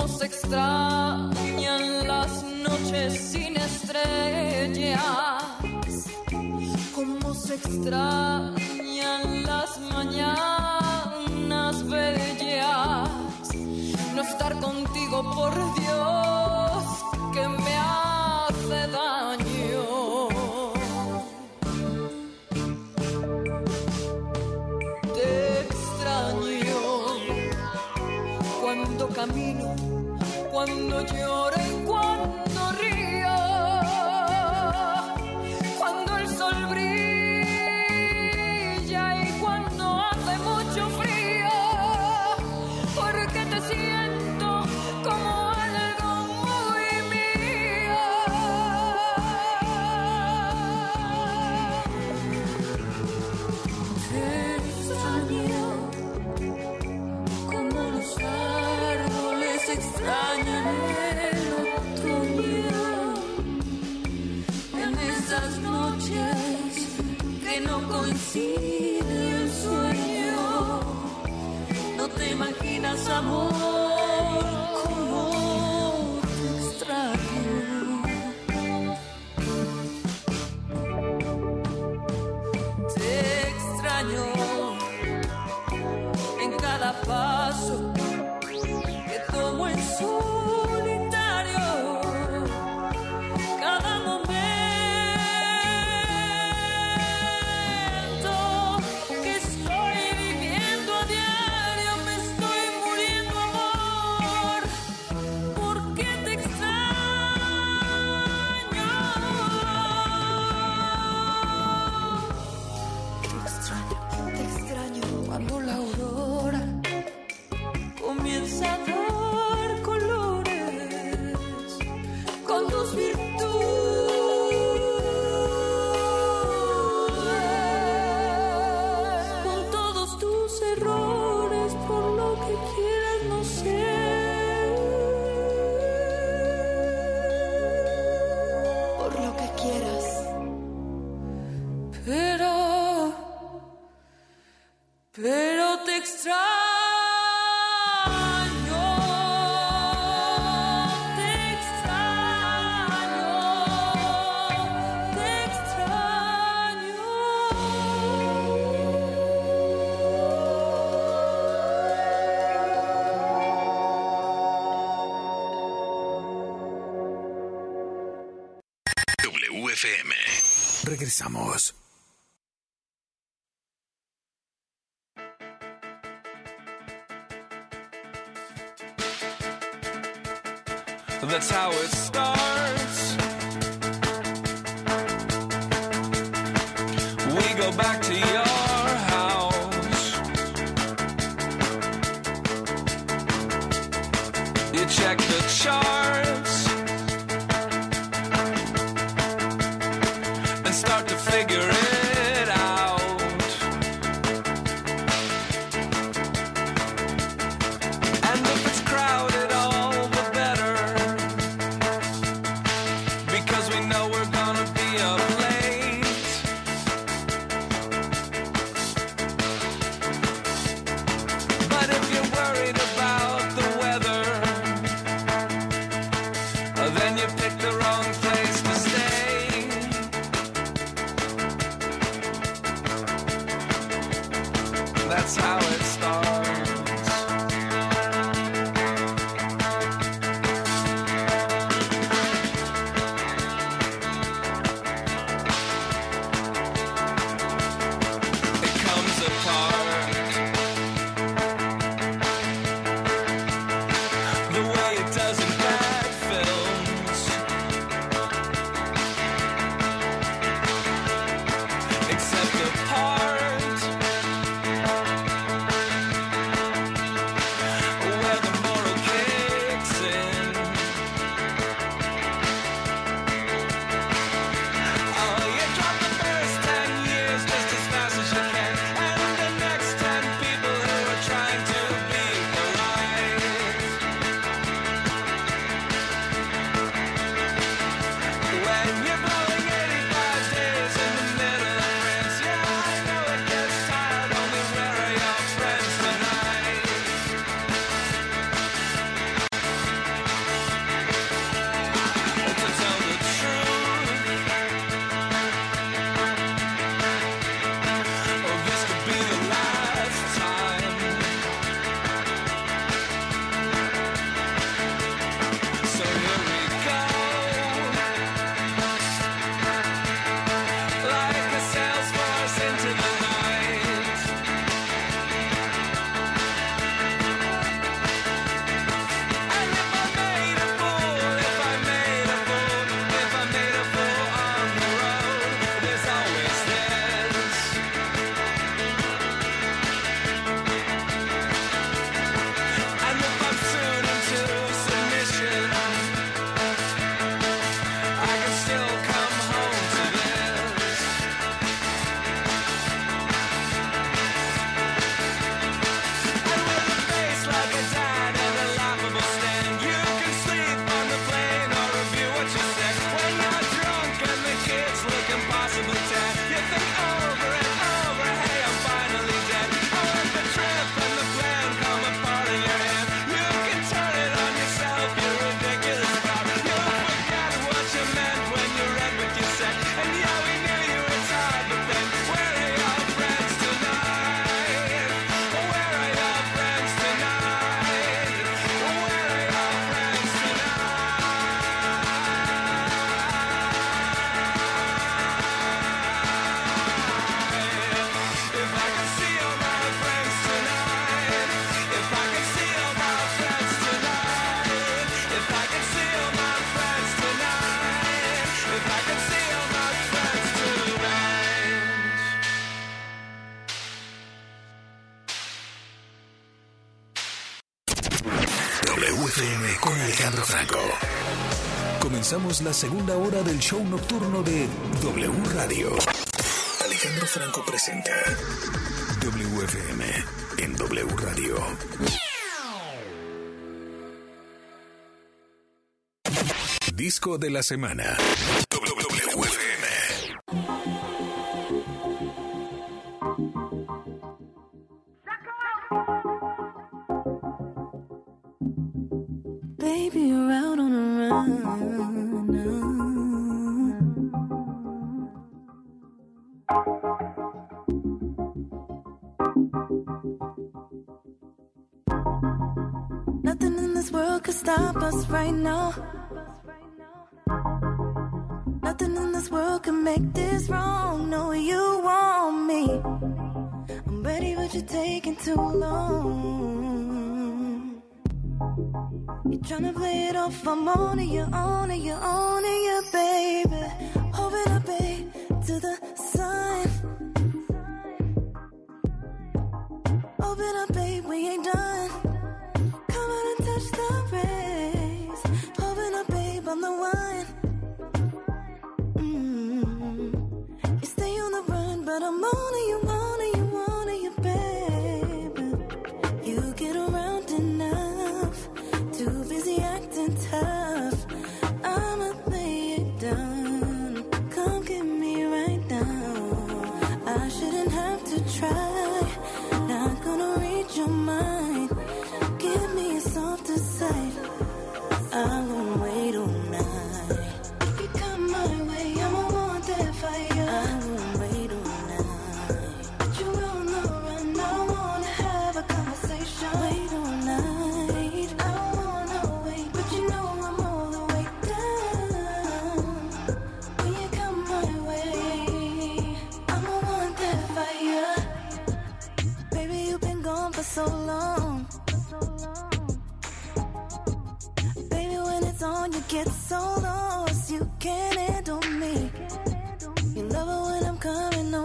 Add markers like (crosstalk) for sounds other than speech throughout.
cómo se extrañan las noches sin estrellas, cómo se extrañan las mañanas bellas, no estar contigo por Dios. cuando llores. ensinas amor. regresamos. Comenzamos la segunda hora del show nocturno de W Radio. Alejandro Franco presenta WFM en W Radio. Disco de la semana. Baby, around. Nothing in this world could stop us right now. Nothing in this world could make this wrong. No, you want me. I'm ready, but you're taking too long. You're trying to play it off, I'm on it, you're on it, you're on it, yeah, baby. Open up, babe, to the sun. Open up, babe, we ain't done.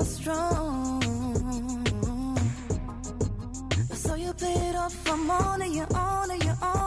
strong. I saw you played off. I'm on and you're on and you're on.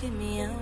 Give me up.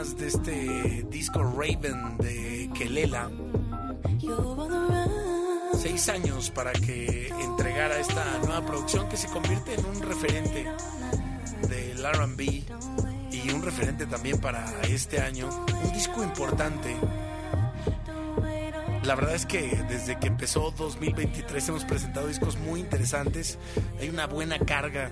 más de este disco Raven de Kelela. Seis años para que entregara esta nueva producción que se convierte en un referente del RB y un referente también para este año. Un disco importante. La verdad es que desde que empezó 2023 hemos presentado discos muy interesantes. Hay una buena carga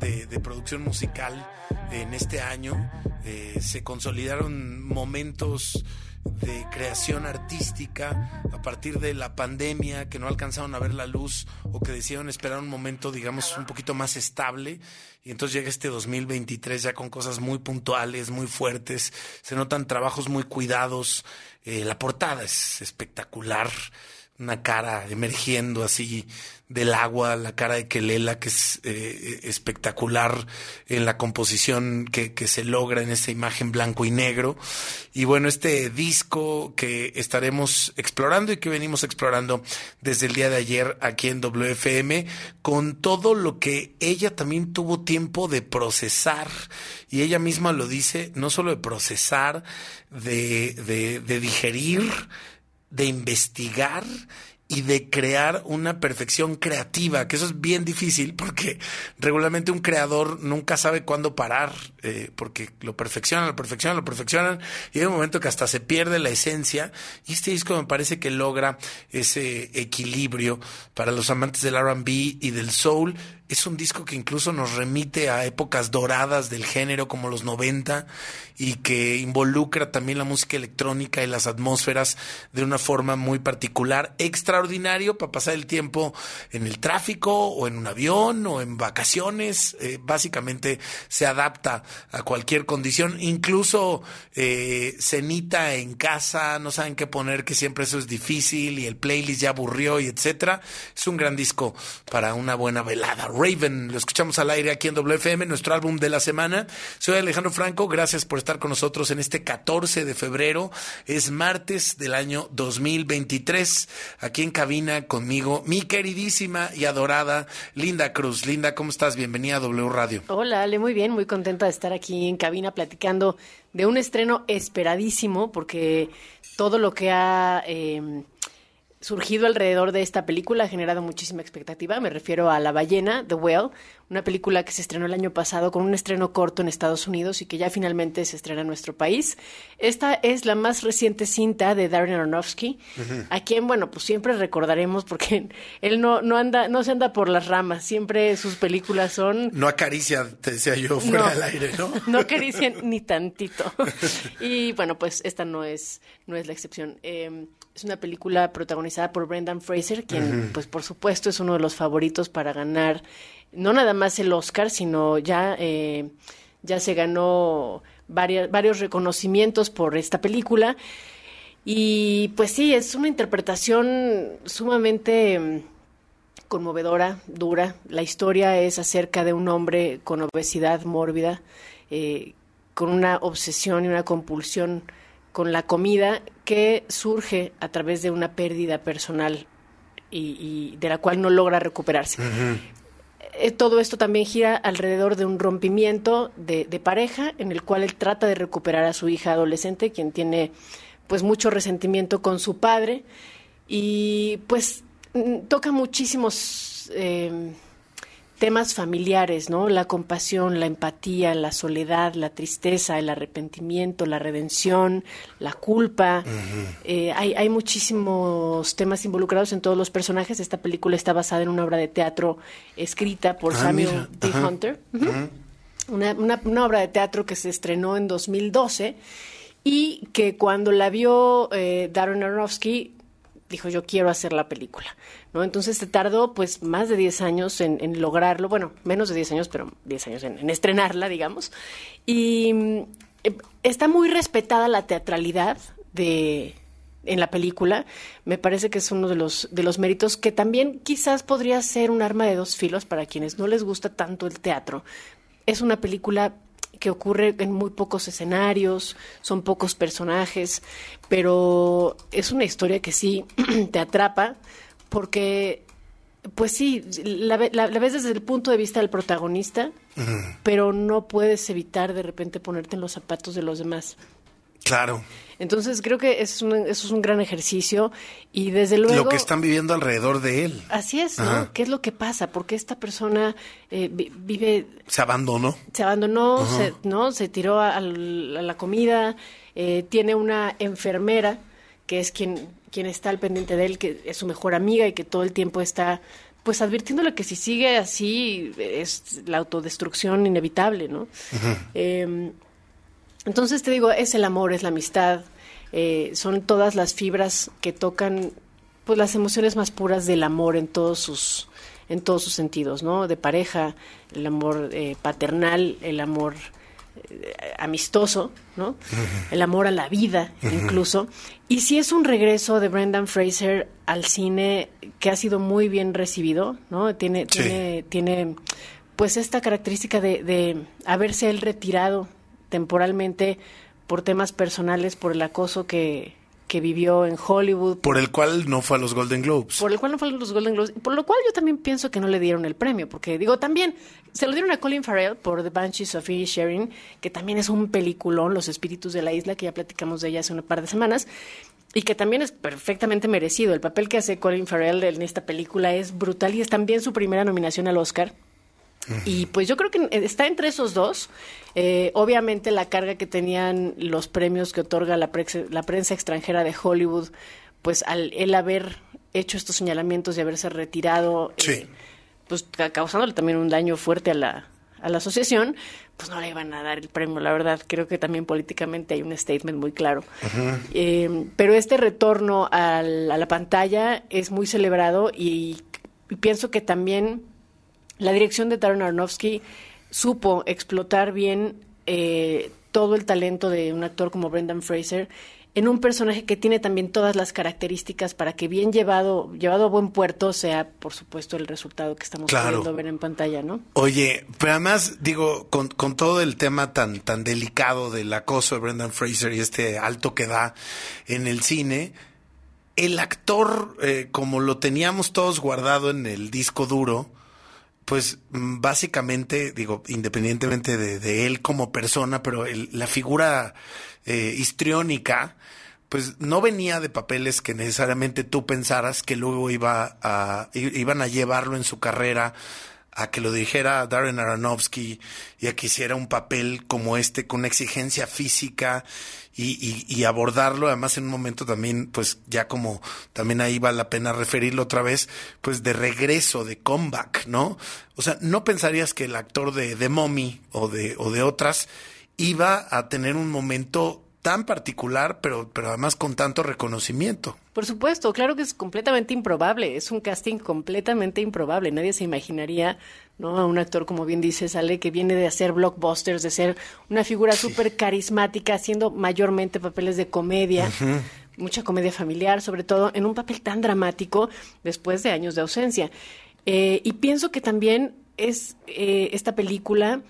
de, de producción musical en este año. Eh, se consolidaron momentos de creación artística a partir de la pandemia que no alcanzaron a ver la luz o que decidieron esperar un momento, digamos, un poquito más estable. Y entonces llega este 2023 ya con cosas muy puntuales, muy fuertes. Se notan trabajos muy cuidados. Eh, la portada es espectacular. Una cara emergiendo así del agua, la cara de Kelela, que es eh, espectacular en la composición que, que, se logra en esta imagen blanco y negro. Y bueno, este disco que estaremos explorando y que venimos explorando desde el día de ayer aquí en WFM, con todo lo que ella también tuvo tiempo de procesar. Y ella misma lo dice, no solo de procesar, de, de digerir, de investigar y de crear una perfección creativa, que eso es bien difícil porque regularmente un creador nunca sabe cuándo parar, eh, porque lo perfeccionan, lo perfeccionan, lo perfeccionan, y hay un momento que hasta se pierde la esencia, y este disco me parece que logra ese equilibrio para los amantes del RB y del soul, es un disco que incluso nos remite a épocas doradas del género como los 90 y que involucra también la música electrónica y las atmósferas de una forma muy particular, extraordinario para pasar el tiempo en el tráfico o en un avión o en vacaciones. Eh, básicamente se adapta a cualquier condición, incluso eh, cenita en casa, no saben qué poner, que siempre eso es difícil y el playlist ya aburrió y etcétera. Es un gran disco para una buena velada. Raven. Lo escuchamos al aire aquí en WFM, nuestro álbum de la semana. Soy Alejandro Franco, gracias por estar con nosotros en este 14 de febrero. Es martes del año 2023. Aquí en cabina conmigo, mi queridísima y adorada Linda Cruz. Linda, ¿cómo estás? Bienvenida a W Radio. Hola, Ale, muy bien, muy contenta de estar aquí en cabina platicando de un estreno esperadísimo, porque todo lo que ha... Eh, surgido alrededor de esta película ha generado muchísima expectativa. Me refiero a La ballena, The Whale, una película que se estrenó el año pasado con un estreno corto en Estados Unidos y que ya finalmente se estrena en nuestro país. Esta es la más reciente cinta de Darren Aronofsky, a quien, bueno, pues siempre recordaremos porque (laughs) él no, no anda, no se anda por las ramas, siempre sus películas son... No acaricia, te decía yo, fuera No. del aire, ¿no? (laughs) no acarician ni (laughs) tantito. y bueno, pues esta no es, no es la excepción. Eh, es una película protagonizada por Brendan Fraser, quien, pues por supuesto, es uno de los favoritos para ganar no nada más el Oscar, sino ya, eh, ya se ganó varias, varios reconocimientos por esta película. Y pues sí, es una interpretación sumamente mm, conmovedora, dura. La historia es acerca de un hombre con obesidad mórbida, eh, con una obsesión y una compulsión con la comida que surge a través de una pérdida personal y, y de la cual no logra recuperarse. Eh, Todo esto también gira alrededor de un rompimiento de, de pareja en el cual él trata de recuperar a su hija adolescente, quien tiene pues mucho resentimiento con su padre y pues toca muchísimos eh, temas familiares, ¿no? La compasión, la empatía, la soledad, la tristeza, el arrepentimiento, la redención, la culpa. Eh, hay, hay muchísimos temas involucrados en todos los personajes. Esta película está basada en una obra de teatro escrita por Ah, Samuel mira, D. Hunter. Una, una- una obra de teatro que se estrenó en 2012 y que cuando la vio eh, Darren Aronofsky dijo yo quiero hacer la película, ¿no? Entonces se tardó pues más de 10 años en, lograrlo, bueno, menos de 10 años, pero 10 años en, en estrenarla, digamos. Y eh, está muy respetada la teatralidad de en la película, me parece que es uno de los de los méritos que también quizás podría ser un arma de dos filos para quienes no les gusta tanto el teatro. Es una película que ocurre en muy pocos escenarios, son pocos personajes, pero es una historia que sí (clears throat) te atrapa porque, pues sí, la, la ves desde el punto de vista del protagonista, pero no puedes evitar de repente ponerte en los zapatos de los demás. Claro. Entonces creo que eso es un, eso es un gran ejercicio y desde luego... Lo que están viviendo alrededor de él. Así es, ¿no? ¿Qué es lo que pasa? ¿Por qué esta persona eh, vi- vive Se abandonó. se abandonó, se, ¿no? Se tiró a, la comida, eh, tiene una enfermera que es quien, quien está al pendiente de él, que es su mejor amiga y que todo el tiempo está pues advirtiéndole que si sigue así es la autodestrucción inevitable, ¿no? Eh, entonces te digo, es el amor, es la amistad, eh, son todas las fibras que tocan pues las emociones más puras del amor en todos sus en todos sus sentidos, ¿no? De pareja, el amor eh, paternal, el amor eh, amistoso, ¿no? El amor a la vida, incluso. Y sí es un regreso de Brendan Fraser al cine que ha sido muy bien recibido, ¿no? Tiene, Sí. tiene, tiene, pues esta característica de, de haberse él retirado temporalmente por temas personales, por el acoso que, que vivió en Hollywood, Por el cual no fue a los Golden Globes. por el cual no fueron los Golden Globes, por lo cual yo también pienso que no le dieron el premio, porque digo, también se lo dieron a Colin Farrell por The Banshees of Sharing, que también es un peliculón, Los Espíritus de la Isla, que ya platicamos de ella hace un par de semanas, y que también es perfectamente merecido. El papel que hace Colin Farrell en esta película es brutal y es también su primera nominación al Oscar. Y pues yo creo que está entre esos dos. Eh, obviamente la carga que tenían los premios que otorga la, prensa extranjera de Hollywood, pues al él haber hecho estos señalamientos y haberse retirado, Sí. eh, pues ca- causándole también un daño fuerte a la, a la asociación, pues no le iban a dar el premio, la verdad. Creo que también políticamente hay un statement muy claro. Eh, pero este retorno al- a la pantalla es muy celebrado y, y pienso que también la dirección de Darren Aronofsky supo explotar bien eh, todo el talento de un actor como Brendan Fraser en un personaje que tiene también todas las características para que bien llevado, llevado a buen puerto sea, por supuesto, el resultado que estamos Claro. pudiendo ver en pantalla, ¿no? Oye, pero además, digo, con, con todo el tema tan, tan delicado del acoso de Brendan Fraser y este alto que da en el cine, el actor, eh, como lo teníamos todos guardado en el disco duro, pues mm, básicamente, digo, independientemente de, de él como persona, pero el- la figura eh, histriónica, pues no venía de papeles que necesariamente tú pensaras que luego iba a, iban a llevarlo en su carrera a que lo dijera Darren Aronofsky y a que hiciera un papel como este con una exigencia física y, abordarlo además en un momento también pues ya como también ahí vale la pena referirlo otra vez pues de regreso de comeback no o sea no pensarías que el actor de The Mommy o de o de otras iba a tener un momento tan particular pero pero además con tanto reconocimiento Por supuesto, claro que es completamente improbable, es un casting completamente improbable, nadie se imaginaría, ¿no? A un actor, como bien dice Sale, que viene de hacer blockbusters, de ser una figura súper carismática, haciendo mayormente papeles de comedia, mucha comedia familiar, sobre todo en un papel tan dramático después de años de ausencia. Eh, y pienso que también es eh, esta película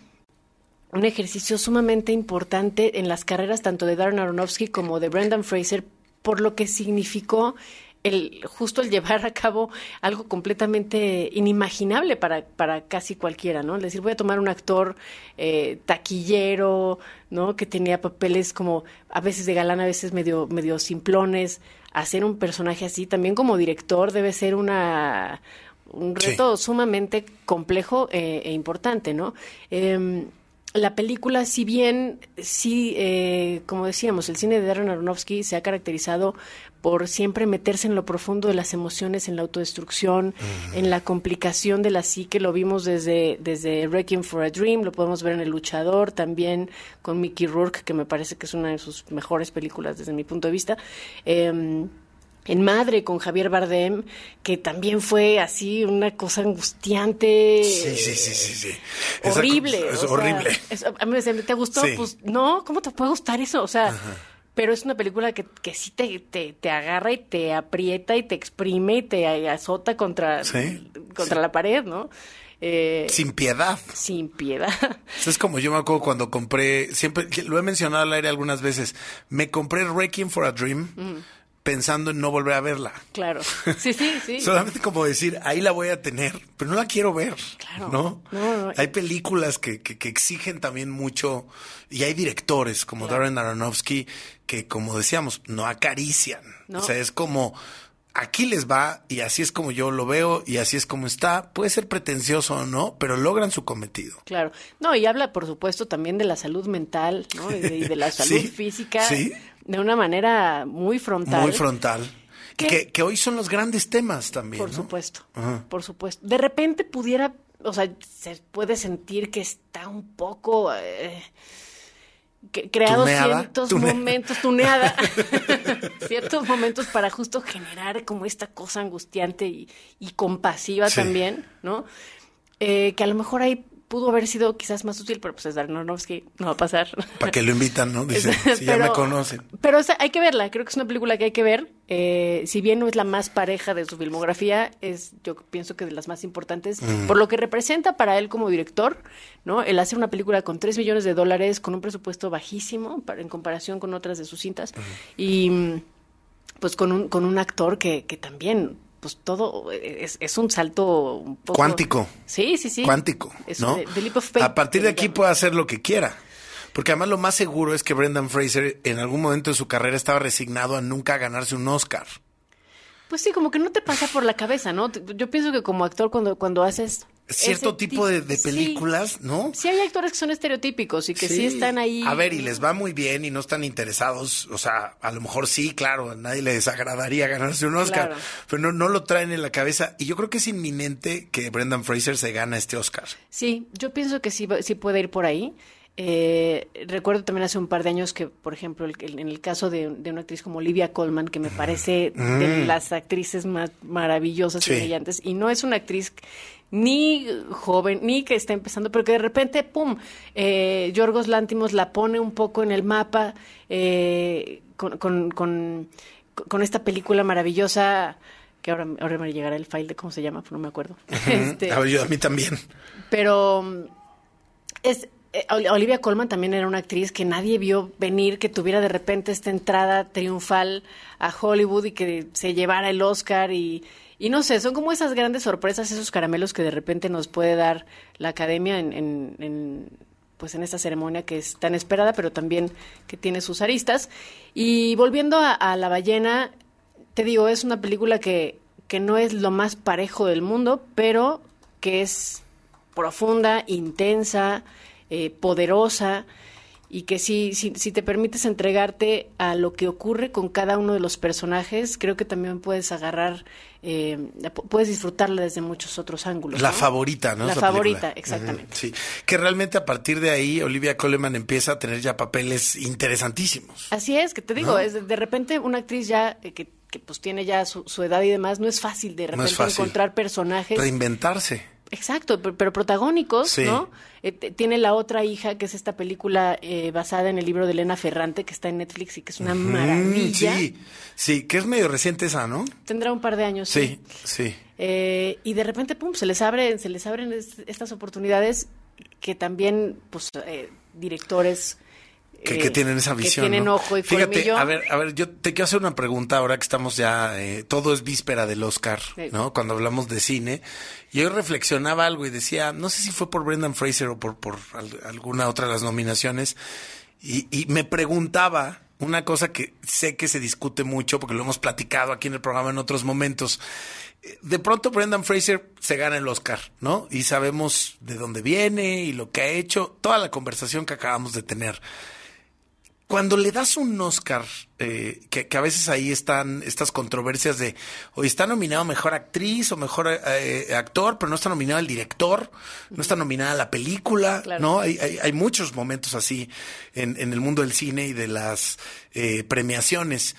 un ejercicio sumamente importante en las carreras tanto de Darren Aronofsky como de Brendan Fraser por lo que significó el justo el llevar a cabo algo completamente inimaginable para, para casi cualquiera, ¿no? Es decir, voy a tomar un actor eh, taquillero, ¿no? Que tenía papeles como a veces de galán, a veces medio, medio simplones. Hacer un personaje así, también como director, debe ser una un Sí. reto sumamente complejo eh, e importante, ¿no? Em, la película, si bien, sí, eh, como decíamos, el cine de Darren Aronofsky se ha caracterizado por siempre meterse en lo profundo de las emociones, en la autodestrucción, en la complicación de la psique. Lo vimos desde, desde Requiem for a Dream, lo podemos ver en El Luchador, también con Mickey Rourke, que me parece que es una de sus mejores películas desde mi punto de vista. Em, en Madre con Javier Bardem, que también fue así una cosa angustiante. sí sí sí sí sí Horrible. es sea, horrible es- a mí me decían, ¿te gustó? Sí. Pues no, ¿cómo te puede gustar eso? O sea, pero es una película que, que sí te, te, te agarra y te aprieta y te exprime y te azota contra, Sí, contra la pared, ¿no? Eh, sin piedad sin piedad. (laughs) Es como yo me acuerdo cuando compré, siempre lo he mencionado al aire algunas veces, me compré Requiem for a Dream pensando en no volver a verla. claro. (laughs) Sí, sí, sí. Solamente como decir, ahí la voy a tener, pero no la quiero ver. Claro. ¿no? No, no. Hay películas que, que, que exigen también mucho y hay directores como Darren Aronofsky que, como decíamos, no acarician. No. O sea, es como, aquí les va y así es como yo lo veo y así es como está. Puede ser pretencioso o no, pero logran su cometido. Claro. No, y habla, por supuesto, también de la salud mental, ¿no? Y de, y de la (laughs) salud Sí, física sí. De una manera muy frontal. Muy frontal. que, Que, que hoy son los grandes temas también. por ¿no? supuesto, Ajá. por supuesto. De repente pudiera, o sea, se puede sentir que está un poco eh, que, creado Tuneada, ciertos momentos, tuneada, (laughs) (laughs) ciertos momentos para justo generar como esta cosa angustiante y, y compasiva Sí. también, ¿no? Eh, que a lo mejor ahí pudo haber sido quizás más útil, pero pues es Aronofsky, no va a pasar. Para que lo invitan, ¿no? Dicen, (laughs) si ya Pero- me conocen. Pero o sea, hay que verla, creo que es una película que hay que ver. Eh, si bien no es la más pareja de su filmografía, es yo pienso que de las más importantes, Mm. por lo que representa para él como director, ¿no? El hacer una película con 3 millones de dólares, con un presupuesto bajísimo para, en comparación con otras de sus cintas, y pues con un, con un actor que, que también, pues todo es, es un salto un poco... Cuántico. Sí, sí, sí. Cuántico, Es ¿no? de- de leap of faith, a partir de aquí puede hacer lo que quiera. Porque además lo más seguro es que Brendan Fraser en algún momento de su carrera estaba resignado a nunca ganarse un Oscar. Pues sí, como que no te pasa por la cabeza, ¿no? Yo pienso que como actor cuando, cuando haces... Cierto tipo de, de sí. películas, ¿no? Sí, hay actores que son estereotípicos y que sí, están ahí. A ver, y les va muy bien y no están interesados. O sea, a lo mejor sí, claro, a nadie le desagradaría ganarse un Oscar, Claro. pero no, no lo traen en la cabeza. Y yo creo que es inminente que Brendan Fraser se gana este Oscar. Sí, yo pienso que sí, sí puede ir por ahí. Eh, recuerdo también hace un par de años que, por ejemplo, el- el- en el caso de, de una actriz como Olivia Colman, que me parece de las actrices más maravillosas Mm. Sí. y brillantes, y no es una actriz ni joven, ni que está empezando, pero que de repente, ¡pum!, eh, Yorgos Lántimos la pone un poco en el mapa eh, con, con, con, con esta película maravillosa, que ahora, ahora me llegará el file de cómo se llama, pero no me acuerdo. (laughs) Este, A ver, yo a mí también. pero es eh, Ol- Olivia Colman también era una actriz que nadie vio venir, que tuviera de repente esta entrada triunfal a Hollywood y que se llevara el Oscar y, y no sé, son como esas grandes sorpresas, esos caramelos que de repente nos puede dar la academia en, en- en, pues en esta ceremonia que es tan esperada, pero también que tiene sus aristas. Y volviendo a, La ballena, te digo, es una película que, que no es lo más parejo del mundo, pero que es profunda, intensa, eh, poderosa y que si, si, si te permites entregarte a lo que ocurre con cada uno de los personajes, creo que también puedes agarrar, eh, la pu- puedes disfrutarla desde muchos otros ángulos. La ¿no? favorita, ¿no? La Esa favorita, película. exactamente. Sí, que realmente a partir de ahí Olivia Colman empieza a tener ya papeles interesantísimos. Así es, que te digo, ¿No? es de, de repente una actriz ya eh, que, que pues tiene ya su, su edad y demás, no es fácil de repente fácil. encontrar personajes. Reinventarse. Exacto, pero, pero protagónicos, Sí. ¿no? Eh, tiene la otra hija, que es esta película eh, basada en el libro de Elena Ferrante, que está en Netflix y que es una maravilla. Sí, sí, que es medio reciente esa, ¿no? Tendrá un par de años. Sí, sí. Eh, y de repente, pum, se les abren, se les abren es- estas oportunidades que también, pues, eh, directores Que, eh, que tienen esa visión. que tienen ¿no? ojo y Fíjate, colmillo. a ver, a ver, yo te quiero hacer una pregunta ahora que estamos ya, eh, todo es víspera del Oscar, Sí. ¿no? Cuando hablamos de cine. Y yo reflexionaba algo y decía, no sé si fue por Brendan Fraser o por, por al- alguna otra de las nominaciones, y, y me preguntaba una cosa que sé que se discute mucho, porque lo hemos platicado aquí en el programa en otros momentos. De pronto Brendan Fraser se gana el Oscar, ¿no? Y sabemos de dónde viene y lo que ha hecho, toda la conversación que acabamos de tener cuando le das un Oscar, eh, que, que a veces ahí están estas controversias de, o está nominado mejor actriz o mejor eh, actor, pero no está nominado el director, no está nominada la película, Claro. ¿no? Hay, hay, hay muchos momentos así en, en el mundo del cine y de las eh, premiaciones.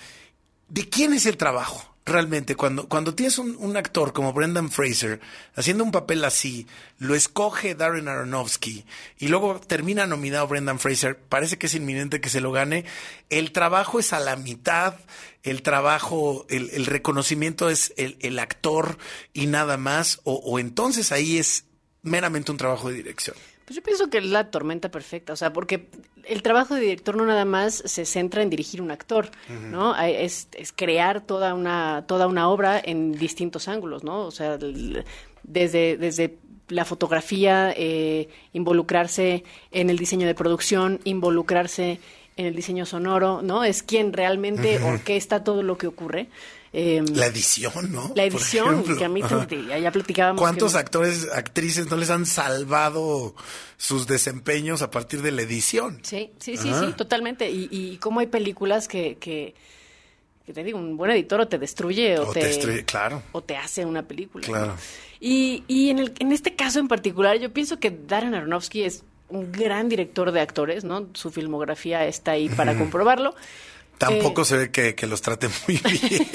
¿De quién es el trabajo? Realmente, cuando, cuando tienes un, actor como Brendan Fraser haciendo un papel así, lo escoge Darren Aronofsky y luego termina nominado Brendan Fraser, parece que es inminente que se lo gane. El trabajo es a la mitad, el trabajo, el, el reconocimiento es el, el actor y nada más, o, o entonces ahí es meramente un trabajo de dirección. Pues yo pienso que es la tormenta perfecta, o sea, porque el trabajo de director no nada más se centra en dirigir un actor, ¿no? Hay- Es, es crear toda una, toda una obra en distintos ángulos, ¿no? O sea, desde, desde la fotografía, eh, involucrarse en el diseño de producción, involucrarse en el diseño sonoro, ¿no? Es quien realmente orquesta todo lo que ocurre. Eh, La edición, ¿no? la edición, que a mí te- ya, ya platicábamos. ¿Cuántos que- actores, actrices no les han salvado sus desempeños a partir de la edición? Sí, sí, sí, Ajá. sí, totalmente. Y, y cómo hay películas que, que, que te digo, un buen editor o te destruye o, O te te, destruye, claro. o te hace una película. Claro. ¿no? Y, y en, el, en este caso en particular, yo pienso que Darren Aronofsky es un gran director de actores, ¿no? Su filmografía está ahí para comprobarlo. Tampoco Eh, se ve que, que los traten (laughs) muy bien.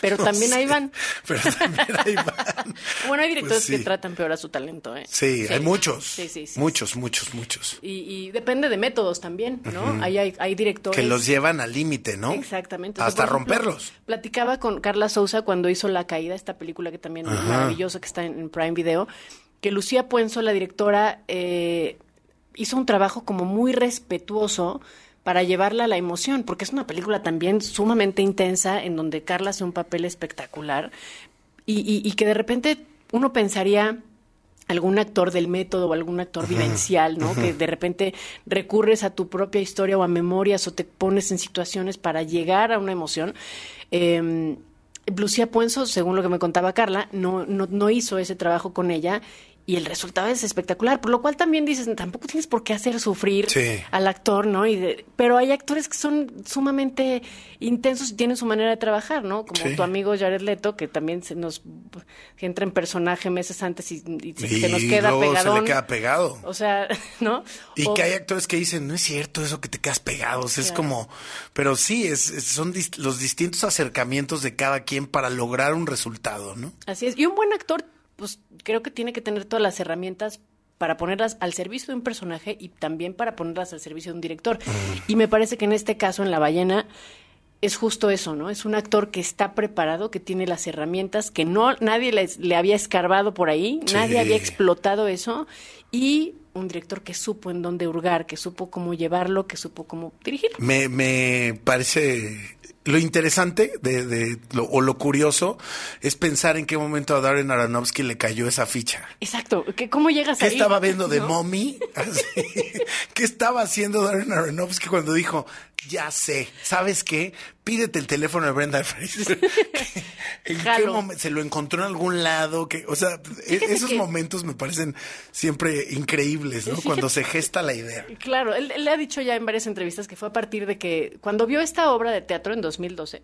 Pero No también ahí van. (laughs) Pero también ahí van. Bueno, hay directores Pues sí. que tratan peor a su talento, ¿eh? Sí, hay muchos. Sí. Muchos, muchos, muchos. Y, y depende de métodos también, ¿no? Hay, hay directores. Que los llevan al límite, ¿no? Exactamente. Hasta ejemplo, romperlos. Platicaba con Carla Souza cuando hizo La Caída, esta película que también es maravillosa, que está en, en Prime Video, que Lucía Puenzo, la directora, eh, hizo un trabajo como muy respetuoso para llevarla a la emoción, porque es una película también sumamente intensa, en donde Carla hace un papel espectacular, y, y- y que de repente uno pensaría algún actor del método o algún actor vivencial, ¿no? Que de repente recurres a tu propia historia o a memorias o te pones en situaciones para llegar a una emoción. Eh, Lucía Puenzo, según lo que me contaba Carla, no, no, no hizo ese trabajo con ella y el resultado es espectacular, por lo cual también dices, tampoco tienes por qué hacer sufrir Sí. al actor, ¿no? Y de- pero hay actores que son sumamente intensos y tienen su manera de trabajar, ¿no? Como Sí. tu amigo Jared Leto, que también se nos que entra en personaje meses antes y, y se, Y se nos queda luego pegadón. se le queda pegado. O sea, (laughs) ¿no? Y O- que hay actores que dicen, no es cierto eso que te quedas pegados, es como, pero sí, es, es- son dis- los distintos acercamientos de cada quien para lograr un resultado, ¿no? Así es. Y un buen actor, pues creo que tiene que tener todas las herramientas para ponerlas al servicio de un personaje y también para ponerlas al servicio de un director. Y me parece que en este caso, en La Ballena, es justo eso, ¿no? Es un actor que está preparado, que tiene las herramientas, que no nadie le había escarbado por ahí, Sí. nadie había explotado eso, y un director que supo en dónde hurgar, que supo cómo llevarlo, que supo cómo dirigir. Me, me parece lo interesante de, de lo, o lo curioso es pensar en qué momento a Darren Aronofsky le cayó esa ficha. Exacto. ¿Qué, ¿Cómo llegas ¿Qué ahí? estaba viendo de ¿No? Mommy? (laughs) Así. ¿Qué estaba haciendo Darren Aronofsky cuando dijo, ya sé, ¿sabes qué? Pídete el teléfono de Brenda Fraser. (laughs) (laughs) ¿En qué momento? ¿Se lo encontró en algún lado? que O sea, e- Fíjate esos que- momentos me parecen siempre increíbles, ¿no? Fíjate- Cuando se gesta la idea. (laughs) Claro, él, él le ha dicho ya en varias entrevistas que fue a partir de que cuando vio esta obra de teatro en 2012,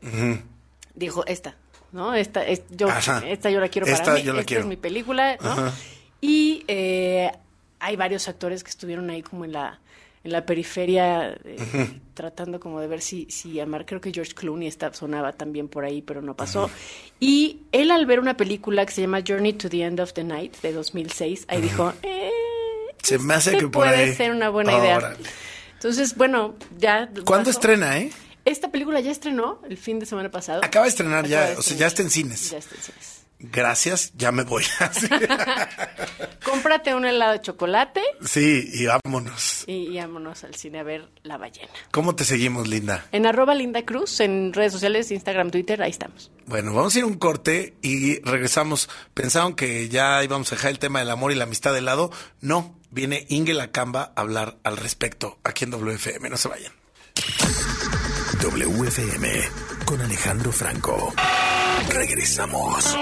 dijo, esta, ¿no? Esta, es- yo, Ajá. esta yo la quiero para Esta mí, yo la esta quiero. es mi película, ¿no? Ajá. Y eh, hay varios actores que estuvieron ahí como en la en la periferia eh, tratando como de ver si, si amar. Creo que George Clooney está, sonaba también por ahí, pero no pasó. Y él al ver una película que se llama Journey to the End of the Night de 2006, ahí dijo, eh, Se me hace este que por puede ahí. ser una buena idea. Entonces, bueno, ya. ¿Cuándo pasó. estrena, eh? Esta película ya estrenó el fin de semana pasado. Acaba de estrenar ya, o sea, ya está en cines. Ya está en cines. Gracias, ya me voy. (laughs) Cómprate un helado de chocolate sí, y vámonos. y, y vámonos al cine a ver La Ballena. ¿Cómo te seguimos, Linda? En arroba Linda Cruz, en redes sociales, Instagram, Twitter, ahí estamos. Bueno, vamos a ir a un corte y regresamos. Pensaron que ya íbamos a dejar el tema del amor y la amistad de lado. No, viene Inge Lacamba a hablar al respecto aquí en WFM. No se vayan. WFM con Alejandro Franco. Regresamos.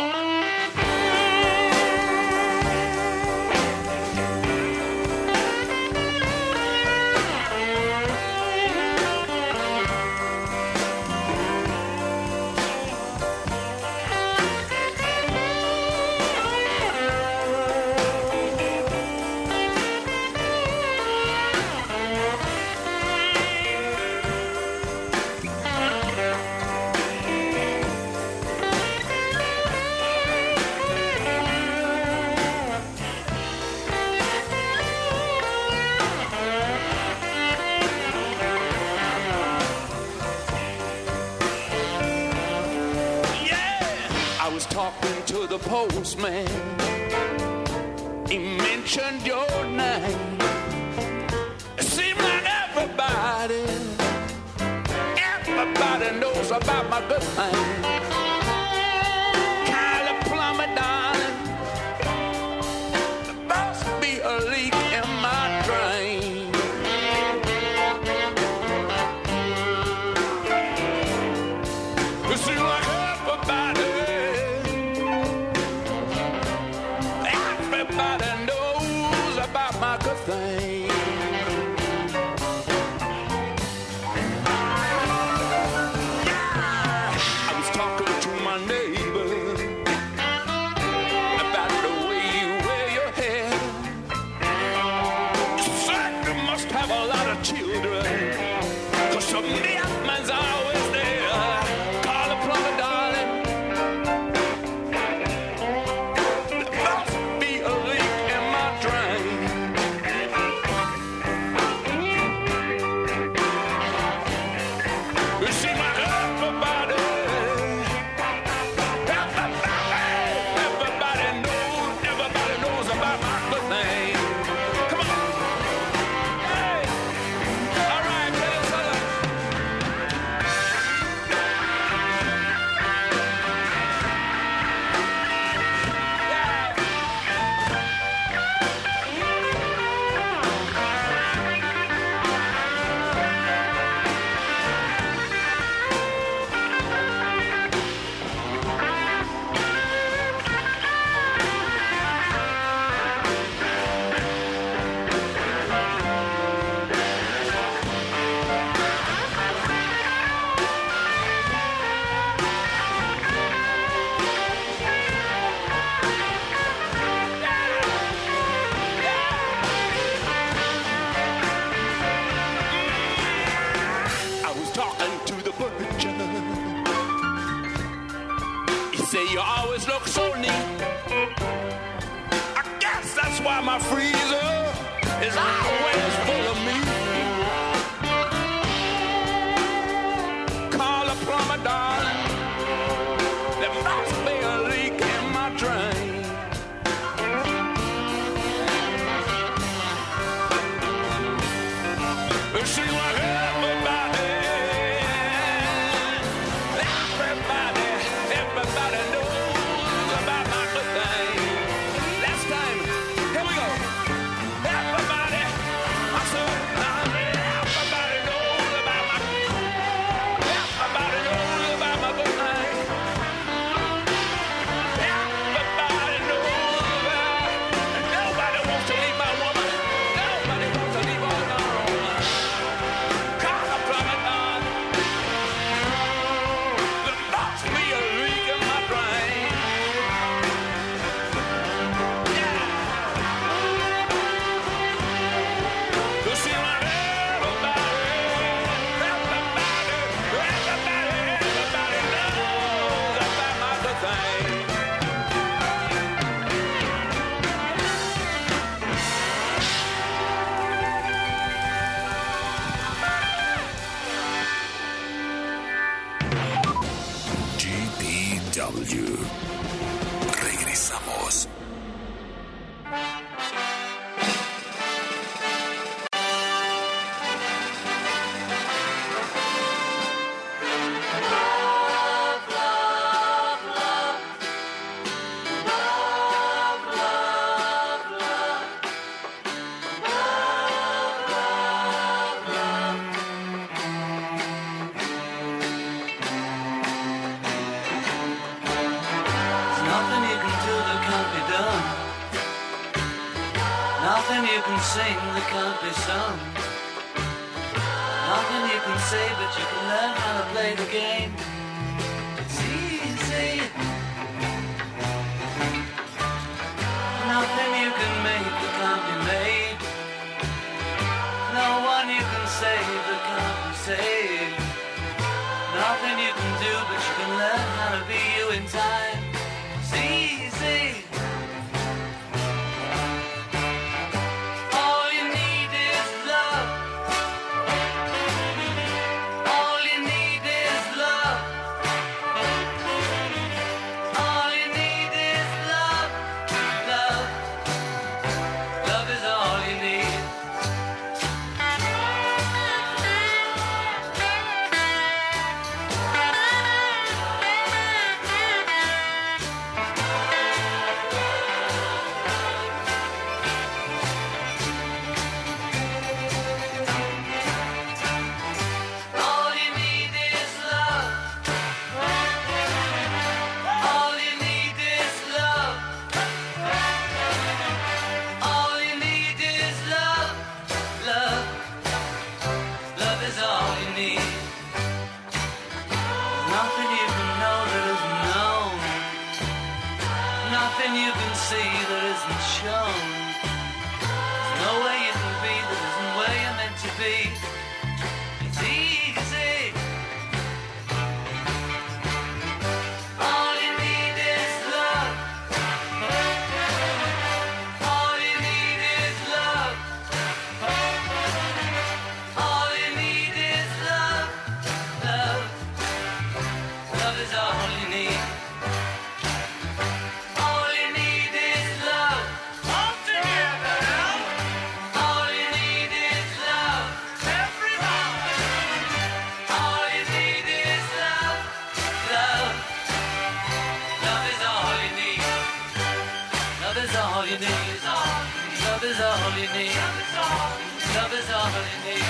Love is all you need.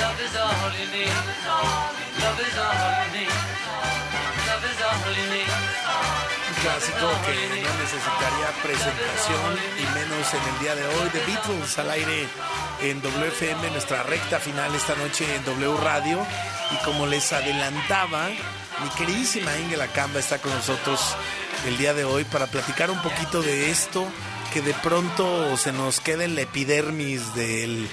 Love is all you need. Love is all you need. Love is all you need. Un clásico que no necesitaría presentación y menos en el día de hoy. The Beatles al aire en WFM, nuestra recta final esta noche en W Radio. Y como les adelantaba, mi queridísima Ingela Camba está con nosotros el día de hoy para platicar un poquito de esto que de pronto se nos queda en la epidermis del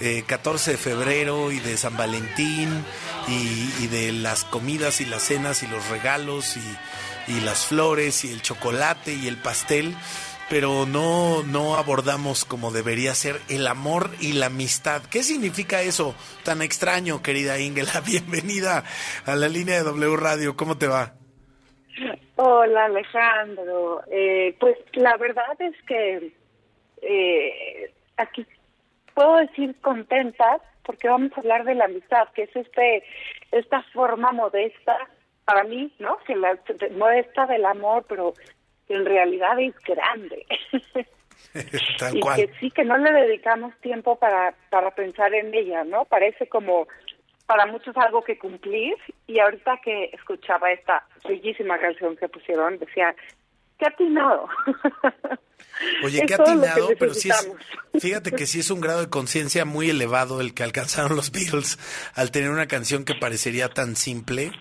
eh, 14 de febrero y de San Valentín y, y de las comidas y las cenas y los regalos y, y las flores y el chocolate y el pastel, pero no, no abordamos como debería ser el amor y la amistad. ¿Qué significa eso tan extraño, querida Ingela? (laughs) Bienvenida a la línea de W Radio. ¿Cómo te va? (laughs) Hola Alejandro, eh, pues la verdad es que eh, aquí puedo decir contenta porque vamos a hablar de la amistad, que es este esta forma modesta para mí, ¿no? Que la de- modesta del amor, pero que en realidad es grande. (laughs) Tal y cual. que sí que no le dedicamos tiempo para para pensar en ella, ¿no? Parece como para muchos algo que cumplir y ahorita que escuchaba esta bellísima canción que pusieron decía qué atinado. (laughs) Oye, qué que atinado, pero sí es, (laughs) fíjate que sí es un grado de conciencia muy elevado el que alcanzaron los Beatles al tener una canción que parecería tan simple,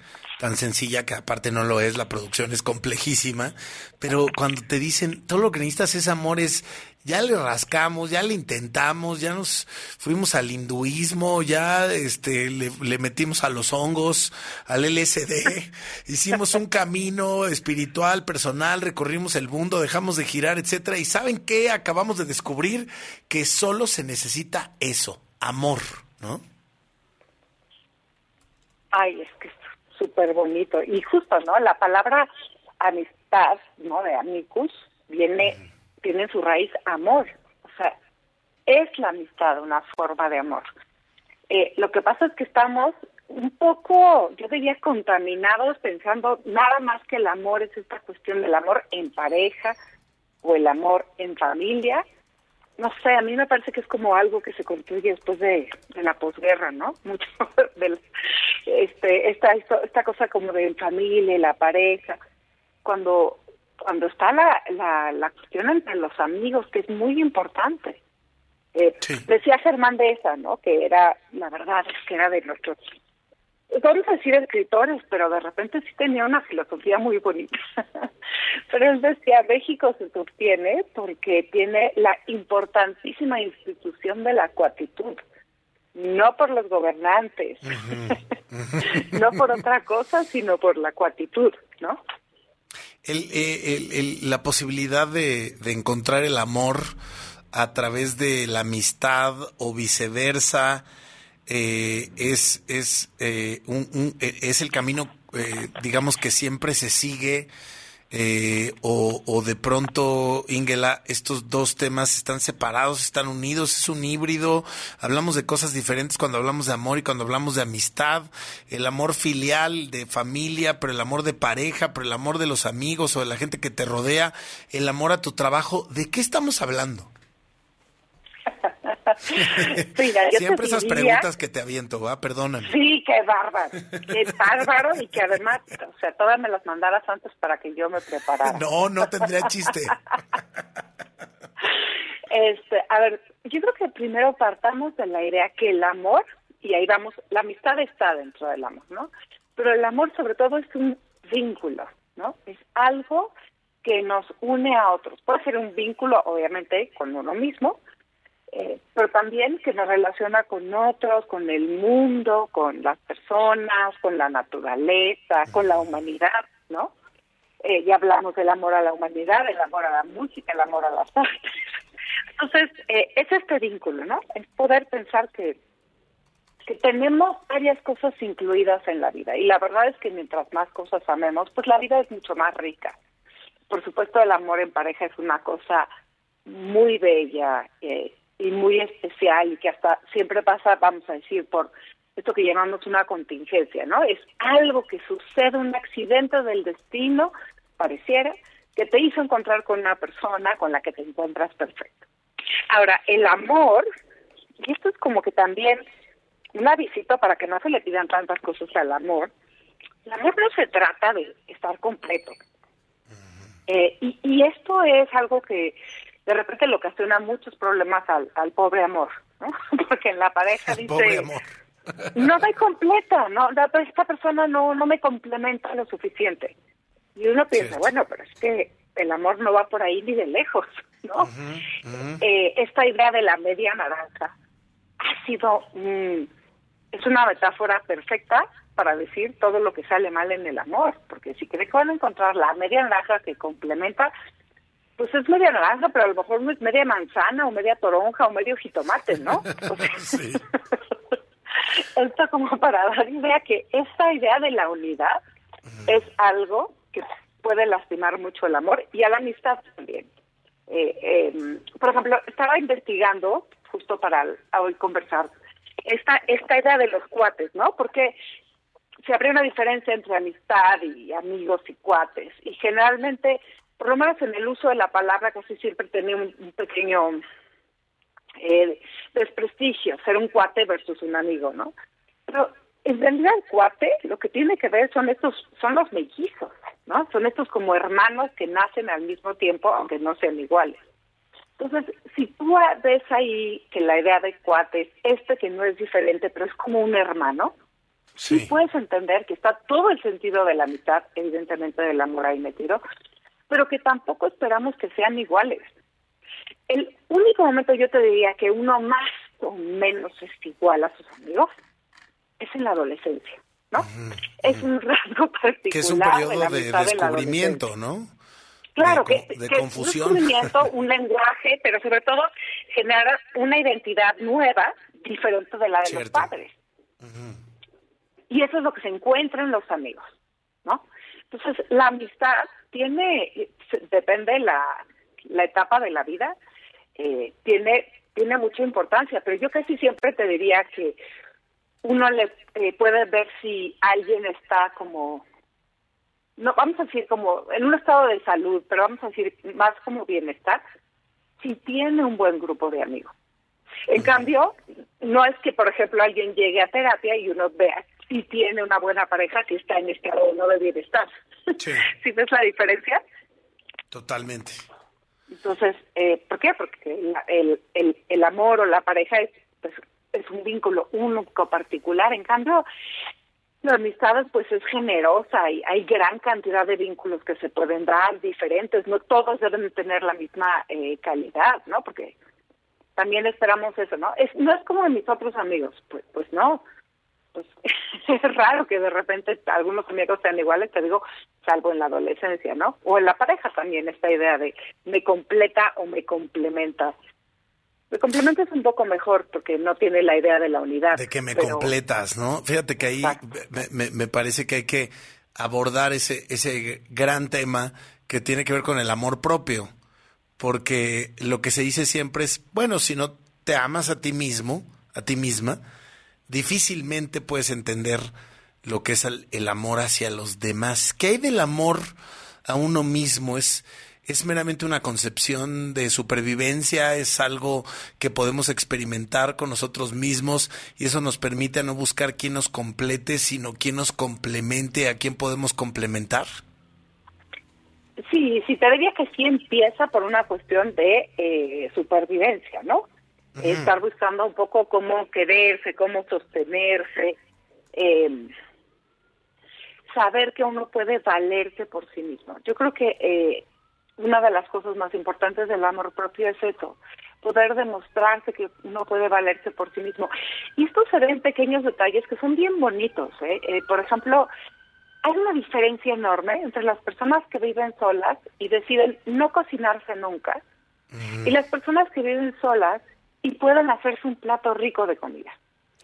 tan sencilla, que aparte no lo es, la producción es complejísima, pero cuando te dicen, todo lo que necesitas es amor, es, ya le rascamos, ya le intentamos, ya nos fuimos al hinduismo, ya este le, le metimos a los hongos, al LSD, (laughs) hicimos un camino espiritual, personal, recorrimos el mundo, dejamos de girar, etcétera, y ¿saben qué? Acabamos de descubrir que solo se necesita eso, amor, ¿no? Ay, es que súper bonito. Y justo, ¿no? La palabra amistad, ¿no? De amicus, viene, tiene en su raíz amor. O sea, es la amistad una forma de amor. Eh, lo que pasa es que estamos un poco, yo diría, contaminados pensando nada más que el amor es esta cuestión del amor en pareja o el amor en familia. No sé, a mí me parece que es como algo que se construye después de, de la posguerra, ¿no? (laughs) Mucho del, este, esta, esta cosa como de familia, la pareja, cuando cuando está la, la, la cuestión entre los amigos, que es muy importante. Eh, Sí. Decía Germán de esa, ¿no? Que era, la verdad es que era de nuestros, vamos a decir escritores, pero de repente sí tenía una filosofía muy bonita. (laughs) pero él decía, México se sostiene porque tiene la importantísima institución de la coatitud, no por los gobernantes, (laughs) no por otra cosa, sino por la coatitud, ¿no? El, eh, el- el- la posibilidad de, de encontrar el amor a través de la amistad o viceversa eh, es, es, eh, un- un- eh, es el camino, eh, digamos, que siempre se sigue. eh, o, o de pronto, Ingela, estos dos temas están separados, están unidos, es un híbrido. Hablamos de cosas diferentes cuando hablamos de amor y cuando hablamos de amistad. El amor filial, de familia, pero el amor de pareja, pero el amor de los amigos o de la gente que te rodea, el amor a tu trabajo. ¿De qué estamos hablando? (laughs) Mira, yo Siempre esas diría- preguntas que te aviento, ¿va? Perdóname. Sí, qué bárbaro, qué bárbaro y que además, o sea, todas me las mandaras antes para que yo me preparara. No, no tendría chiste. (laughs) Este, a ver, yo creo que primero partamos de la idea que el amor, y ahí vamos, la amistad está dentro del amor, ¿no? Pero el amor sobre todo es un vínculo, ¿no? Es algo que nos une a otros. Puede ser un vínculo, obviamente, con uno mismo, eh, pero también que nos relaciona con otros, con el mundo, con las personas, con la naturaleza, con la humanidad, ¿no? Eh, ya hablamos del amor a la humanidad, el amor a la música, el amor a las (laughs) artes. Entonces, eh, es este vínculo, ¿no? Es poder pensar que, que tenemos varias cosas incluidas en la vida. Y la verdad es que mientras más cosas amemos, pues la vida es mucho más rica. Por supuesto, el amor en pareja es una cosa muy bella eh, y muy especial y que hasta siempre pasa, vamos a decir, por esto que llamamos una contingencia, ¿no? Es algo que sucede, un accidente del destino, pareciera, que te hizo encontrar con una persona con la que te encuentras perfecto. Ahora, el amor y esto es como que también un avisito para que no se le pidan tantas cosas al amor. El amor no se trata de estar completo. Eh, y, y esto es algo que de repente le ocasiona muchos problemas al, al pobre amor, ¿no? (laughs) Porque en la pareja dice, Pobre amor. (laughs) no soy completa, no, esta persona no, no me complementa lo suficiente. Y uno piensa, bueno, pero es que el amor no va por ahí ni de lejos, (laughs) ¿no? Eh, esta idea de la media naranja ha sido, mm, es una metáfora perfecta para decir todo lo que sale mal en el amor, porque si cree que van a encontrar la media naranja que complementa, pues es media naranja, pero a lo mejor es media manzana o media toronja o medio jitomate, ¿no? (laughs) Sí. (laughs) Esto como para dar idea que esta idea de la unidad es algo que puede lastimar mucho el amor y a la amistad también. Eh, eh, por ejemplo, estaba investigando, justo para hoy conversar, esta, esta idea de los cuates, ¿no? Porque se habría una diferencia entre amistad y amigos y cuates. Y generalmente, por lo menos en el uso de la palabra, casi siempre tenía un, un pequeño eh, desprestigio, ser un cuate versus un amigo, ¿no? Pero en realidad el cuate lo que tiene que ver son estos, son los mellizos, ¿no? Son estos como hermanos que nacen al mismo tiempo, aunque no sean iguales. Entonces, si tú ves ahí que la idea de cuate es este que no es diferente, pero es como un hermano, sí. Sí. puedes entender que está todo el sentido de la mitad, evidentemente del amor ahí metido, pero que tampoco esperamos que sean iguales. El único momento yo te diría que uno más o menos es igual a sus amigos es en la adolescencia, ¿no? Es un rasgo particular Que es un periodo de de descubrimiento. ¿no? Claro, de, que, de que confusión. un descubrimiento, (laughs) un lenguaje, pero sobre todo genera una identidad nueva, diferente de la de los padres. Y eso es lo que se encuentra en los amigos, ¿no? Entonces, la amistad tiene, depende la, la etapa de la vida, eh, tiene, tiene mucha importancia, pero yo casi siempre te diría que uno le eh, puede ver si alguien está como no vamos a decir como en un estado de salud, pero vamos a decir más como bienestar, si tiene un buen grupo de amigos. En cambio, no es que, por ejemplo, alguien llegue a terapia y uno vea si tiene una buena pareja, si está en estado o no de bienestar. Sí. (laughs) ¿Sí ves la diferencia? Totalmente. Entonces, eh, ¿por qué? Porque el, el, el amor o la pareja es, pues, es un vínculo único, particular. En cambio, la amistad pues es generosa y hay gran cantidad de vínculos que se pueden dar diferentes. No todos deben tener la misma eh, calidad, ¿no? Porque también esperamos eso, ¿no? Es, no es como de mis otros amigos, pues, pues no. Pues (laughs) es raro que de repente algunos amigos sean iguales, te digo, salvo en la adolescencia, ¿no? O en la pareja también esta idea de me completa o me complementa. Me complementa es un poco mejor porque no tiene la idea de la unidad. De que me pero- completas, ¿no? Fíjate que ahí me, me- me parece que hay que abordar ese, ese gran tema que tiene que ver con el amor propio. Porque lo que se dice siempre es, bueno, si no te amas a ti mismo, a ti misma, difícilmente puedes entender lo que es el, el amor hacia los demás. ¿Qué hay del amor a uno mismo? Es, es meramente una concepción de supervivencia, es algo que podemos experimentar con nosotros mismos y eso nos permite no buscar quién nos complete, sino quién nos complemente, a quién podemos complementar. Sí, sí, te diría que sí empieza por una cuestión de eh, supervivencia, ¿no? Estar buscando un poco cómo quererse, cómo sostenerse, eh, saber que uno puede valerse por sí mismo. Yo creo que eh, una de las cosas más importantes del amor propio es eso, poder demostrarse que uno puede valerse por sí mismo. Y esto se ve en pequeños detalles que son bien bonitos. ¿eh? Eh, por ejemplo, hay una diferencia enorme entre las personas que viven solas y deciden no cocinarse nunca y las personas que viven solas y pueden hacerse un plato rico de comida.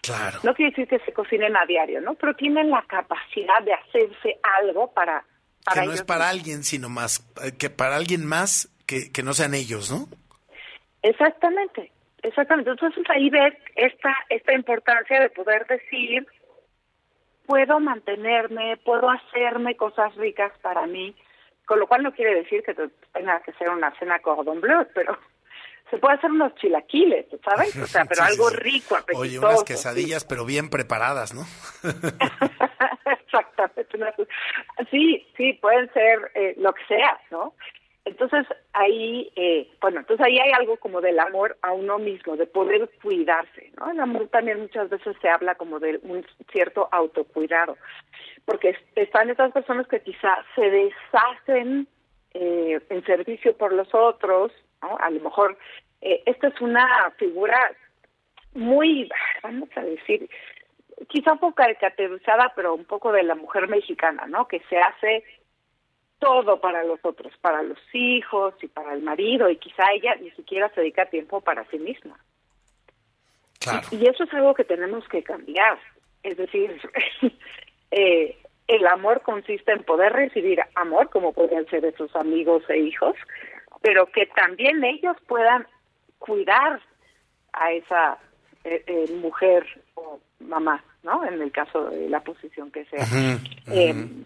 Claro. No quiere decir que se cocinen a diario, ¿no? Pero tienen la capacidad de hacerse algo para... para que no es para mismos. alguien, sino más, eh, que para alguien más que, que no sean ellos, ¿no? Exactamente, exactamente. Entonces ahí ves esta, esta importancia de poder decir, puedo mantenerme, puedo hacerme cosas ricas para mí, con lo cual no quiere decir que te- tenga que ser una cena cordon bleu, pero se puede hacer unos chilaquiles, ¿sabes? O sea, (laughs) pero Sí, sí, algo sí. rico, apetitoso. Oye, unas sí. quesadillas, pero bien preparadas, ¿no? (laughs) Exactamente. Sí, sí, pueden ser eh, lo que sea, ¿no? Entonces ahí, eh, bueno, entonces ahí hay algo como del amor a uno mismo, de poder cuidarse, ¿no? El amor también muchas veces se habla como de un cierto autocuidado, porque es- están esas personas que quizá se deshacen eh, en servicio por los otros, ¿no? A lo mejor eh, esta es una figura muy, vamos a decir, quizá un poco caricaturizada, pero un poco de la mujer mexicana, ¿no? Que se hace todo para los otros, para los hijos y para el marido, y quizá ella ni siquiera se dedica tiempo para sí misma. Claro. Y eso es algo que tenemos que cambiar. Es decir, (laughs) eh, el amor consiste en poder recibir amor, como podrían ser esos amigos e hijos, pero que también ellos puedan cuidar a esa eh, eh, mujer o mamá, ¿no? En el caso de la posición que sea. Ujú, Eh, ujú.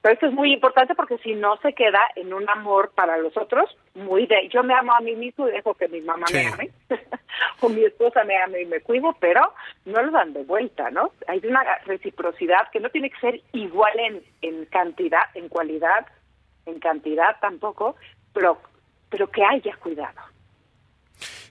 pero esto es muy importante porque si no se queda en un amor para los otros, muy de yo me amo a mí mismo y dejo que mi mamá me ame, (laughs) o mi esposa me ame y me cuido, pero no lo dan de vuelta, ¿no? Hay una reciprocidad que no tiene que ser igual en, en cantidad, en cualidad, en cantidad tampoco, pero, pero que haya cuidado.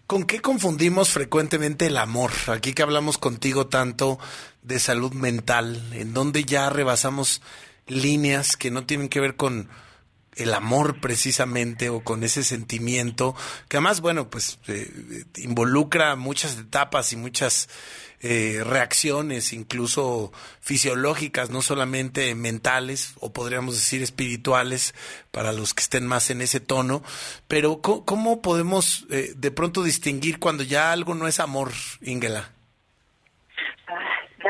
¿Con qué confundimos frecuentemente el amor? Aquí que hablamos contigo tanto de salud mental, en donde ya rebasamos líneas que no tienen que ver con el amor precisamente o con ese sentimiento, que además, bueno, pues eh, eh, involucra muchas etapas y muchas eh, reacciones, incluso fisiológicas, no solamente mentales o podríamos decir espirituales para los que estén más en ese tono, pero ¿cómo, podemos eh, de pronto distinguir cuando ya algo no es amor, Ingela?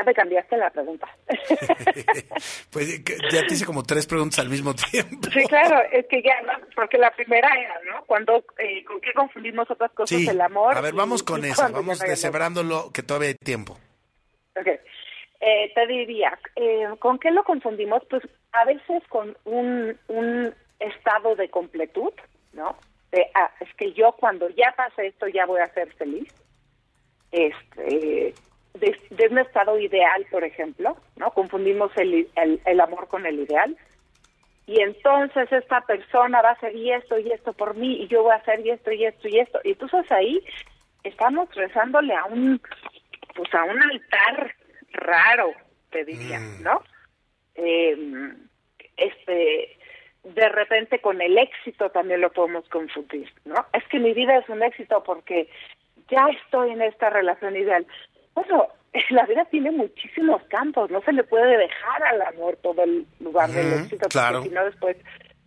Ya me cambiaste la pregunta. (laughs) pues eh, ya te hice como tres preguntas al mismo tiempo. Sí, claro, es que ya, ¿no? porque la primera era, ¿no? Cuando, eh, ¿con qué confundimos otras cosas? Sí, El amor. a ver, y- vamos y con (laughs) eso, cuando vamos deshebrándolo, que todavía hay tiempo. Ok. Eh, te diría, eh, ¿con qué lo confundimos? Pues a veces con un, un estado de completud, ¿no? De, ah, es que yo cuando ya pase esto ya voy a ser feliz. Este, de, de un estado ideal, por ejemplo, ¿no? Confundimos el, el, el amor con el ideal. Y entonces esta persona va a hacer y esto y esto por mí y yo voy a hacer y esto y esto y esto. Y entonces ahí estamos rezándole a un pues a un altar raro, te diría, ¿no? Eh, este, de repente con el éxito también lo podemos confundir, ¿no? Es que mi vida es un éxito porque ya estoy en esta relación ideal. Bueno, (laughs) la vida tiene muchísimos campos, no se le puede dejar al amor todo el lugar del Ujú, éxito, claro. porque si no después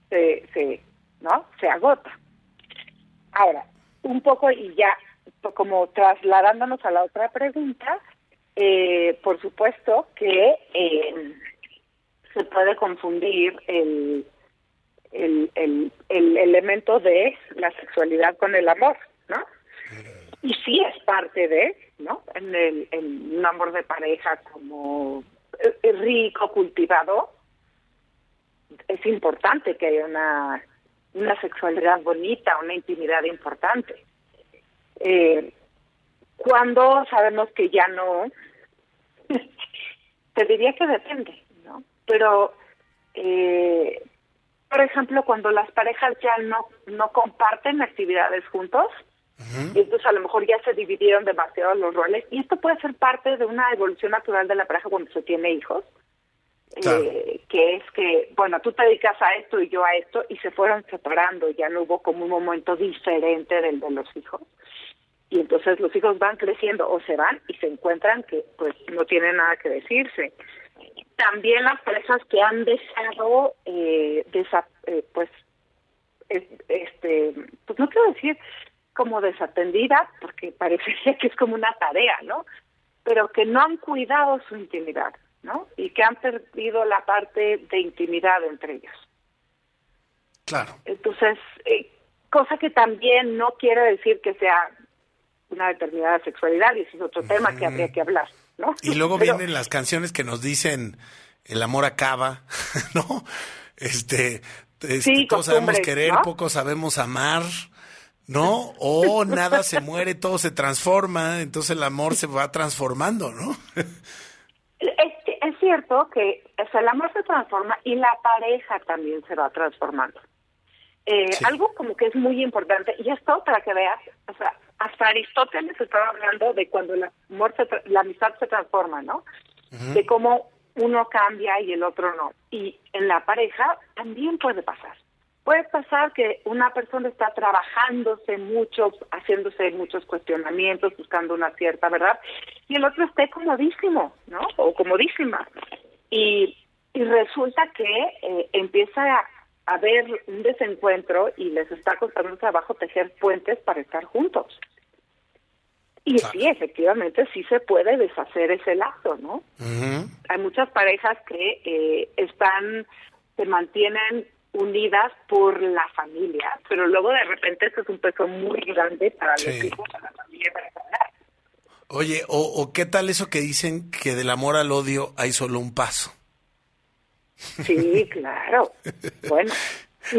se, se, ¿no? Se agota. Ahora, un poco y ya como trasladándonos a la otra pregunta, eh, por supuesto que eh, se puede confundir el, el, el, el elemento de la sexualidad con el amor, ¿no? Y sí es parte de, ¿no? En, el, en un amor de pareja como eh, rico, cultivado, es importante que haya una, una sexualidad bonita, una intimidad importante. Eh, cuando sabemos que ya no, (laughs) te diría que depende, ¿no? Pero, eh, por ejemplo, cuando las parejas ya no, no comparten actividades juntos, y entonces a lo mejor ya se dividieron demasiado los roles, y esto puede ser parte de una evolución natural de la pareja cuando se tiene hijos, Claro. eh, que es que, bueno, tú te dedicas a esto y yo a esto, y se fueron separando, ya no hubo como un momento diferente del de los hijos. Y entonces los hijos van creciendo o se van y se encuentran que pues no tienen nada que decirse. También las parejas que han dejado, eh, desa- eh, pues, es- este, pues no quiero decir como desatendida, porque parecería que es como una tarea, ¿no? Pero que no han cuidado su intimidad, ¿no? Y que han perdido la parte de intimidad entre ellos. Claro. Entonces, eh, cosa que también no quiere decir que sea una determinada sexualidad, y ese es otro tema que habría que hablar, ¿no? Y luego Pero- vienen las canciones que nos dicen el amor acaba, (laughs) ¿no? Este, este, Sí, todos sabemos querer, ¿no? pocos sabemos amar, ¿no? O nada se muere, todo se transforma, entonces el amor se va transformando, ¿no? Es, es cierto que o sea, el amor se transforma y la pareja también se va transformando. Eh, Sí. Algo como que es muy importante, y esto para que veas, o sea, hasta Aristóteles estaba hablando de cuando el amor se tra- la amistad se transforma, ¿no? De cómo uno cambia y el otro no. Y en la pareja también puede pasar. Puede pasar que una persona está trabajándose mucho, haciéndose muchos cuestionamientos, buscando una cierta verdad, y el otro esté comodísimo, ¿no? O comodísima. Y, y resulta que eh, empieza a haber un desencuentro y les está costando trabajo tejer puentes para estar juntos. Y sí, efectivamente, sí se puede deshacer ese lazo, ¿no? Hay muchas parejas que eh, están, se mantienen unidas por la familia, pero luego de repente eso es un peso muy grande para los Sí. hijos, para la familia, para la Oye, o, o qué tal eso que dicen que del amor al odio hay solo un paso? Sí, (laughs) claro. Bueno.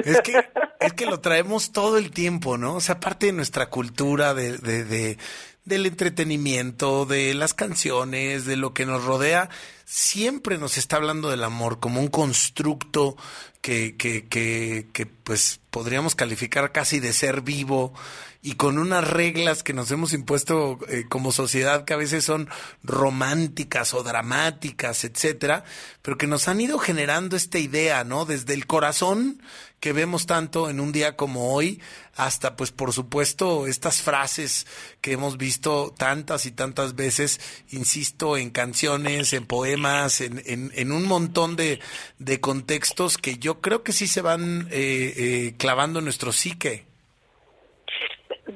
Es que, es que lo traemos todo el tiempo, ¿no? O sea, parte de nuestra cultura, de, de, de- del entretenimiento, de las canciones, de lo que nos rodea, siempre nos está hablando del amor como un constructo que, que, que, pues podríamos calificar casi de ser vivo y con unas reglas que nos hemos impuesto eh, como sociedad que a veces son románticas o dramáticas, etcétera, pero que nos han ido generando esta idea, ¿no? Desde el corazón que vemos tanto en un día como hoy, hasta pues por supuesto estas frases que hemos visto tantas y tantas veces, insisto, en canciones, en poemas, en, en, en un montón de, de contextos que yo creo que sí se van eh, eh, clavando en nuestro psique.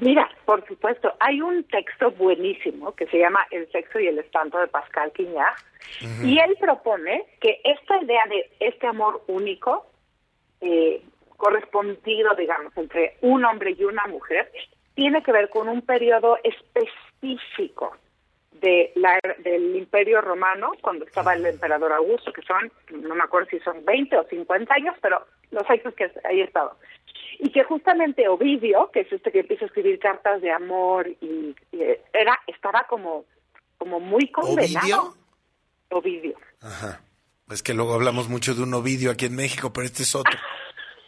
Mira, por supuesto, hay un texto buenísimo que se llama El sexo y el espanto de Pascal Quignard, y él propone que esta idea de este amor único, eh, correspondido, digamos, entre un hombre y una mujer, tiene que ver con un periodo específico de la, del Imperio Romano, cuando estaba el emperador Augusto, que son, no me acuerdo si son 20 o 50 años, pero los hechos que ahí he estado. Y que justamente Ovidio, que es este que empieza a escribir cartas de amor, y, y era estaba como, como muy condenado. ¿Ovidio? Ovidio. Ajá. Es que luego hablamos mucho de un Ovidio aquí en México, pero este es otro.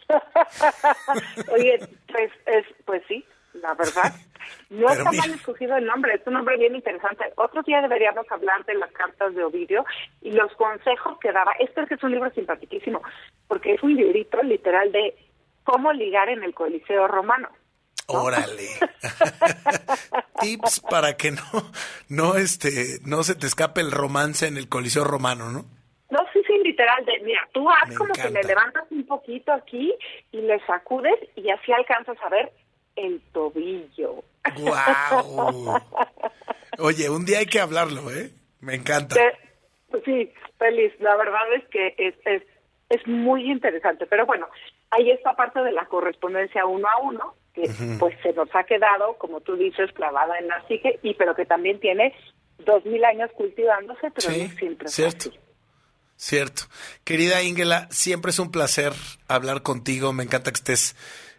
(laughs) Oye, pues, es, pues sí, la verdad. (laughs) No está mal escogido el nombre, es un nombre bien interesante. Otro día deberíamos hablar de las cartas de Ovidio y los consejos que daba. Este es que es un libro simpaticísimo, porque es un librito literal de cómo ligar en el Coliseo Romano. Órale. (laughs) Tips para que no, no, este, no se te escape el romance en el Coliseo Romano, ¿no? No, sí, sí, literal, de, mira, tú haz Me como que le levantas un poquito aquí y le sacudes y así alcanzas a ver el tobillo. ¡Guau! (laughs) Oye, un día hay que hablarlo, ¿eh? Me encanta. Te- sí, feliz. La verdad es que es, es, es muy interesante. Pero bueno, hay esta parte de la correspondencia uno a uno, que pues se nos ha quedado, como tú dices, clavada en la psique, y pero que también tiene dos mil años cultivándose, pero Sí, no siempre cierto. Cierto. Querida Ingela, siempre es un placer hablar contigo. Me encanta que estés,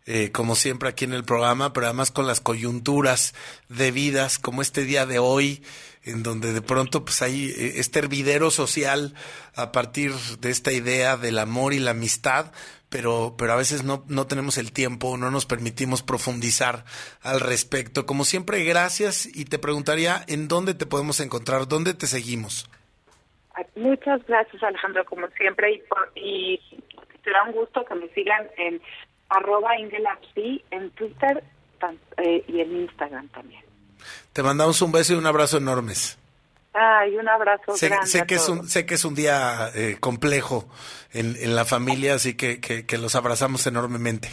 eh, como siempre, aquí en el programa, pero además con las coyunturas de vidas, como este día de hoy, en donde de pronto pues hay eh, este hervidero social a partir de esta idea del amor y la amistad, pero, pero a veces no, no tenemos el tiempo, no nos permitimos profundizar al respecto. Como siempre, gracias y te preguntaría en dónde te podemos encontrar, dónde te seguimos. Ay, Muchas gracias, Alejandro, como siempre, y, por- y será un gusto que me sigan en arroba ingelapsi en Twitter tan- eh, y en Instagram también. Te mandamos un beso y un abrazo enormes. Ay, un abrazo Sé, grande sé a que es un, sé que es un día eh, complejo en, en la familia, así que, que, que los abrazamos enormemente.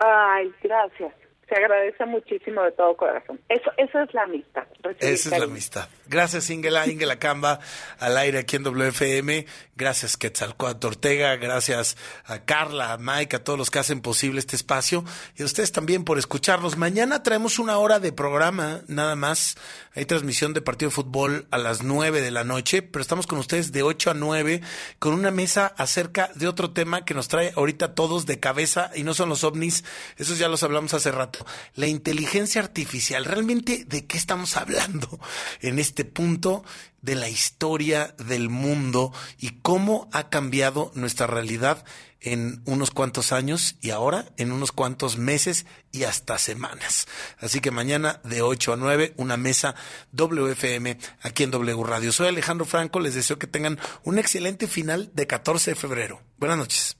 Ay, gracias. Se agradece muchísimo de todo corazón. Eso, eso es la amistad. Esa es la amistad. Gracias, Ingela, Ingela Camba, al aire aquí en WFM. Gracias, Quetzalcoatl Ortega. Gracias a Carla, a Mike, a todos los que hacen posible este espacio. Y a ustedes también por escucharnos. Mañana traemos una hora de programa, nada más. Hay transmisión de partido de fútbol a las nueve de la noche, pero estamos con ustedes de ocho a nueve con una mesa acerca de otro tema que nos trae ahorita todos de cabeza y no son los ovnis, esos ya los hablamos hace rato. La inteligencia artificial, realmente de qué estamos hablando en este punto de la historia del mundo y cómo ha cambiado nuestra realidad en unos cuantos años y ahora en unos cuantos meses y hasta semanas. Así que mañana de 8 a 9, una mesa WFM aquí en W Radio. Soy Alejandro Franco, les deseo que tengan un excelente final de 14 de febrero. Buenas noches.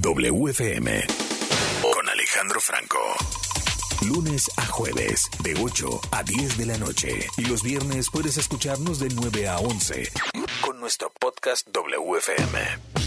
WFM con Alejandro Franco. Lunes a jueves, de 8 a 10 de la noche. Y los viernes puedes escucharnos de 9 a 11 con nuestro podcast WFM.